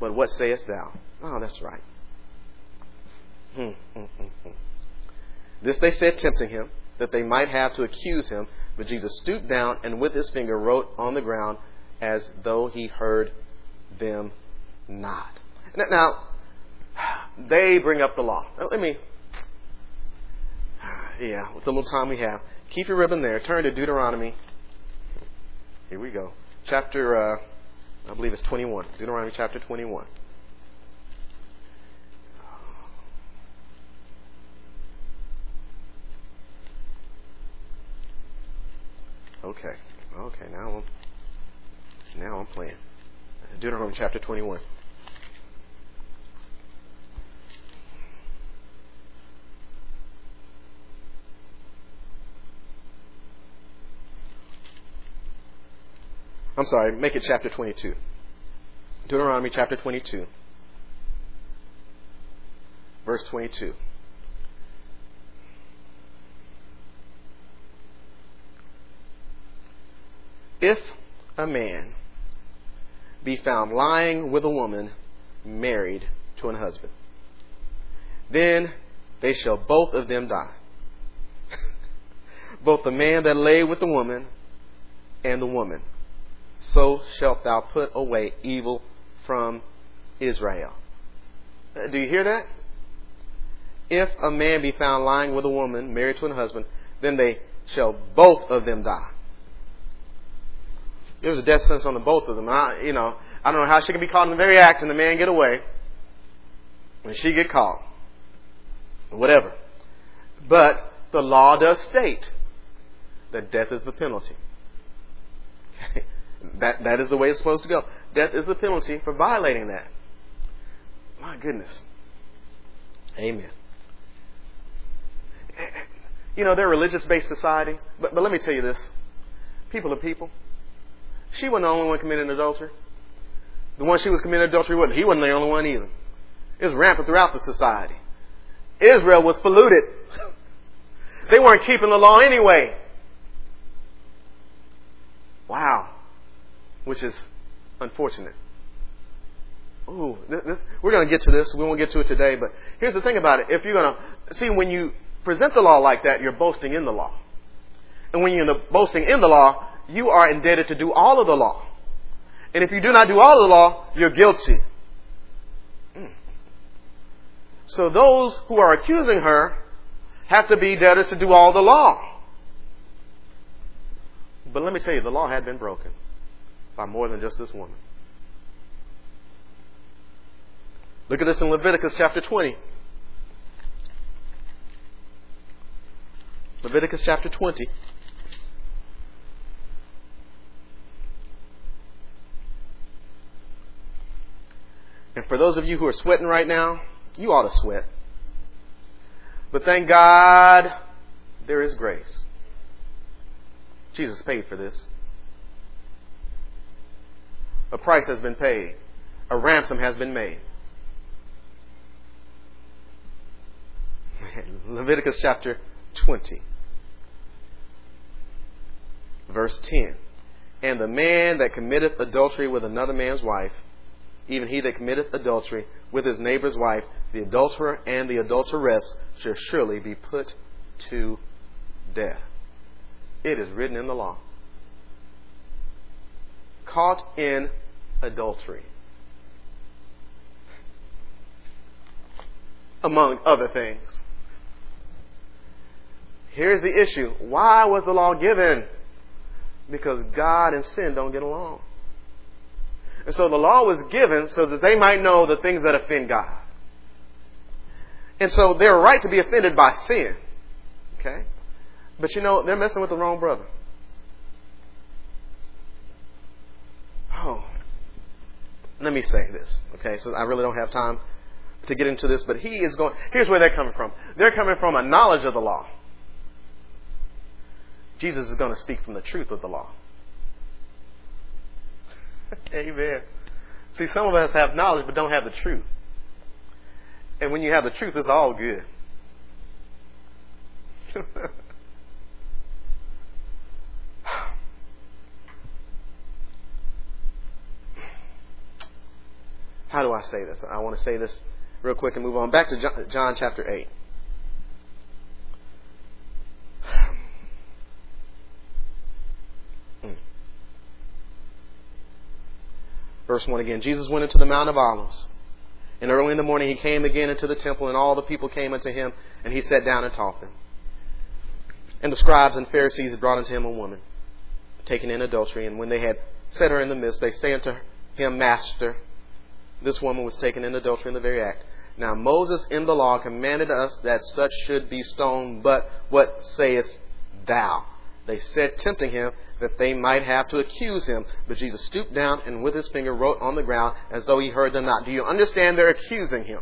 But what sayest thou? Oh, that's right. Hmm, hmm, hmm, hmm. this they said, tempting him, that they might have to accuse him. But Jesus stooped down and with his finger wrote on the ground as though he heard them not. Now, they bring up the law. Let me yeah, with the little time we have. Keep your ribbon there. Turn to Deuteronomy. Here we go. Chapter, uh, I believe it's 21. Deuteronomy chapter 21. Okay. Okay, now I'm now I'm playing. Deuteronomy chapter 21. I'm sorry, make it chapter 22. Deuteronomy chapter 22, verse 22. If a man be found lying with a woman married to an husband, then they shall both of them die. [laughs] both the man that lay with the woman and the woman so shalt thou put away evil from Israel. Uh, do you hear that? If a man be found lying with a woman married to an husband, then they shall both of them die. There was a death sentence on the both of them. And I, you know, I don't know how she can be caught in the very act and the man get away, and she get caught, whatever. But the law does state that death is the penalty. [laughs] That, that is the way it's supposed to go. Death is the penalty for violating that. My goodness. Amen. you know, they're a religious based society. But, but let me tell you this people are people. She wasn't the only one committing adultery. The one she was committing adultery with, he wasn't the only one either. It was rampant throughout the society. Israel was polluted. [laughs] they weren't keeping the law anyway. Wow. Which is unfortunate. Ooh, this, we're going to get to this. We won't get to it today, but here's the thing about it. If you're going to see when you present the law like that, you're boasting in the law. And when you're boasting in the law, you are indebted to do all of the law. And if you do not do all of the law, you're guilty. Mm. So those who are accusing her have to be debtors to do all the law. But let me tell you, the law had been broken by more than just this woman. Look at this in Leviticus chapter 20. Leviticus chapter 20. And for those of you who are sweating right now, you ought to sweat. But thank God there is grace. Jesus paid for this. A price has been paid. A ransom has been made. [laughs] Leviticus chapter 20, verse 10. And the man that committeth adultery with another man's wife, even he that committeth adultery with his neighbor's wife, the adulterer and the adulteress shall surely be put to death. It is written in the law. Caught in adultery. Among other things. Here's the issue. Why was the law given? Because God and sin don't get along. And so the law was given so that they might know the things that offend God. And so they're right to be offended by sin. Okay? But you know, they're messing with the wrong brother. Oh. Let me say this. Okay, so I really don't have time to get into this, but he is going, here's where they're coming from. They're coming from a knowledge of the law. Jesus is going to speak from the truth of the law. [laughs] Amen. See, some of us have knowledge but don't have the truth. And when you have the truth, it's all good. [sighs] How do I say this? I want to say this real quick and move on. Back to John, chapter 8. Verse 1 again Jesus went into the Mount of Olives. And early in the morning he came again into the temple, and all the people came unto him, and he sat down and taught them. And the scribes and Pharisees brought unto him a woman, taken in adultery. And when they had set her in the midst, they say unto him, Master, this woman was taken in adultery in the very act. Now Moses in the law commanded us that such should be stoned, but what sayest thou? They said, tempting him, that they might have to accuse him. But Jesus stooped down and with his finger wrote on the ground as though he heard them not. Do you understand? They're accusing him.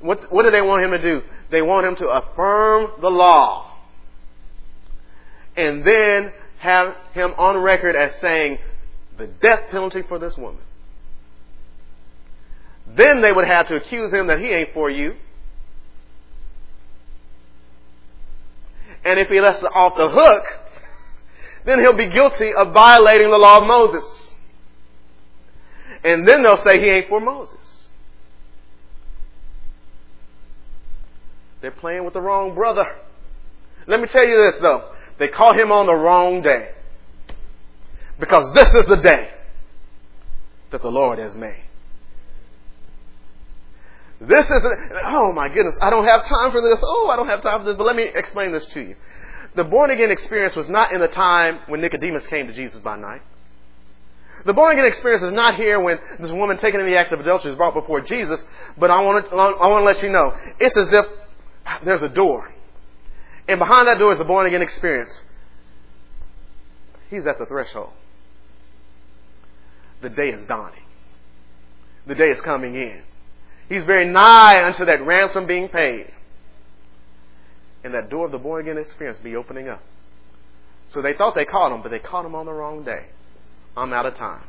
What, what do they want him to do? They want him to affirm the law. And then have him on record as saying the death penalty for this woman. Then they would have to accuse him that he ain't for you. And if he lets it off the hook, then he'll be guilty of violating the law of Moses. And then they'll say he ain't for Moses. They're playing with the wrong brother. Let me tell you this though. They caught him on the wrong day. Because this is the day that the Lord has made. This is, oh my goodness, I don't have time for this. Oh, I don't have time for this. But let me explain this to you the born again experience was not in the time when Nicodemus came to Jesus by night. The born again experience is not here when this woman taken in the act of adultery is brought before Jesus, but I want to, I want to let you know, it's as if there's a door. And behind that door is the born again experience. He's at the threshold. The day is dawning. The day is coming in. He's very nigh unto that ransom being paid. And that door of the born again experience be opening up. So they thought they caught him, but they caught him on the wrong day. I'm out of time.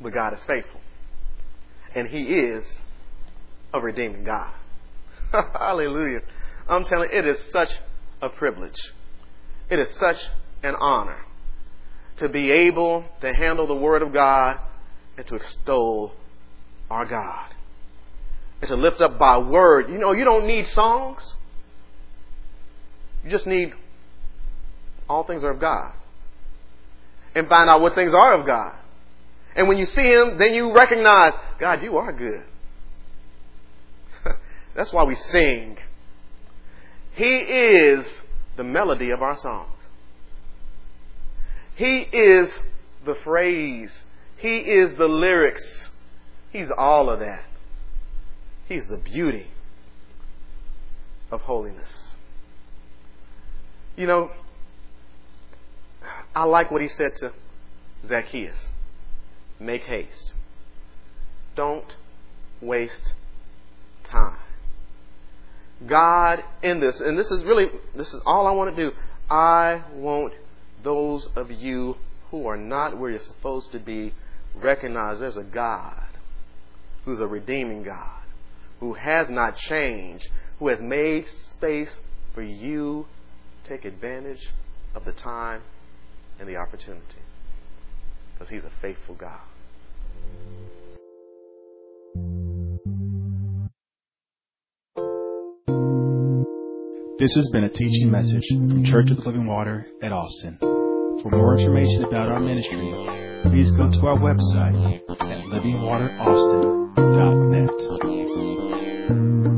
But God is faithful. And He is a redeeming God. [laughs] Hallelujah. I'm telling you, it is such a privilege. It is such an honor to be able to handle the Word of God and to extol our God. And to lift up by word. You know, you don't need songs. You just need all things are of God. And find out what things are of God. And when you see Him, then you recognize, God, you are good. [laughs] That's why we sing. He is the melody of our songs. He is the phrase. He is the lyrics. He's all of that. He's the beauty of holiness. You know, I like what he said to Zacchaeus make haste. Don't waste time. God in this, and this is really, this is all I want to do. I want those of you who are not where you're supposed to be recognize there's a God who's a redeeming God, who has not changed, who has made space for you take advantage of the time and the opportunity. Because He's a faithful God. This has been a teaching message from Church of the Living Water at Austin. For more information about our ministry, please go to our website at livingwateraustin.com.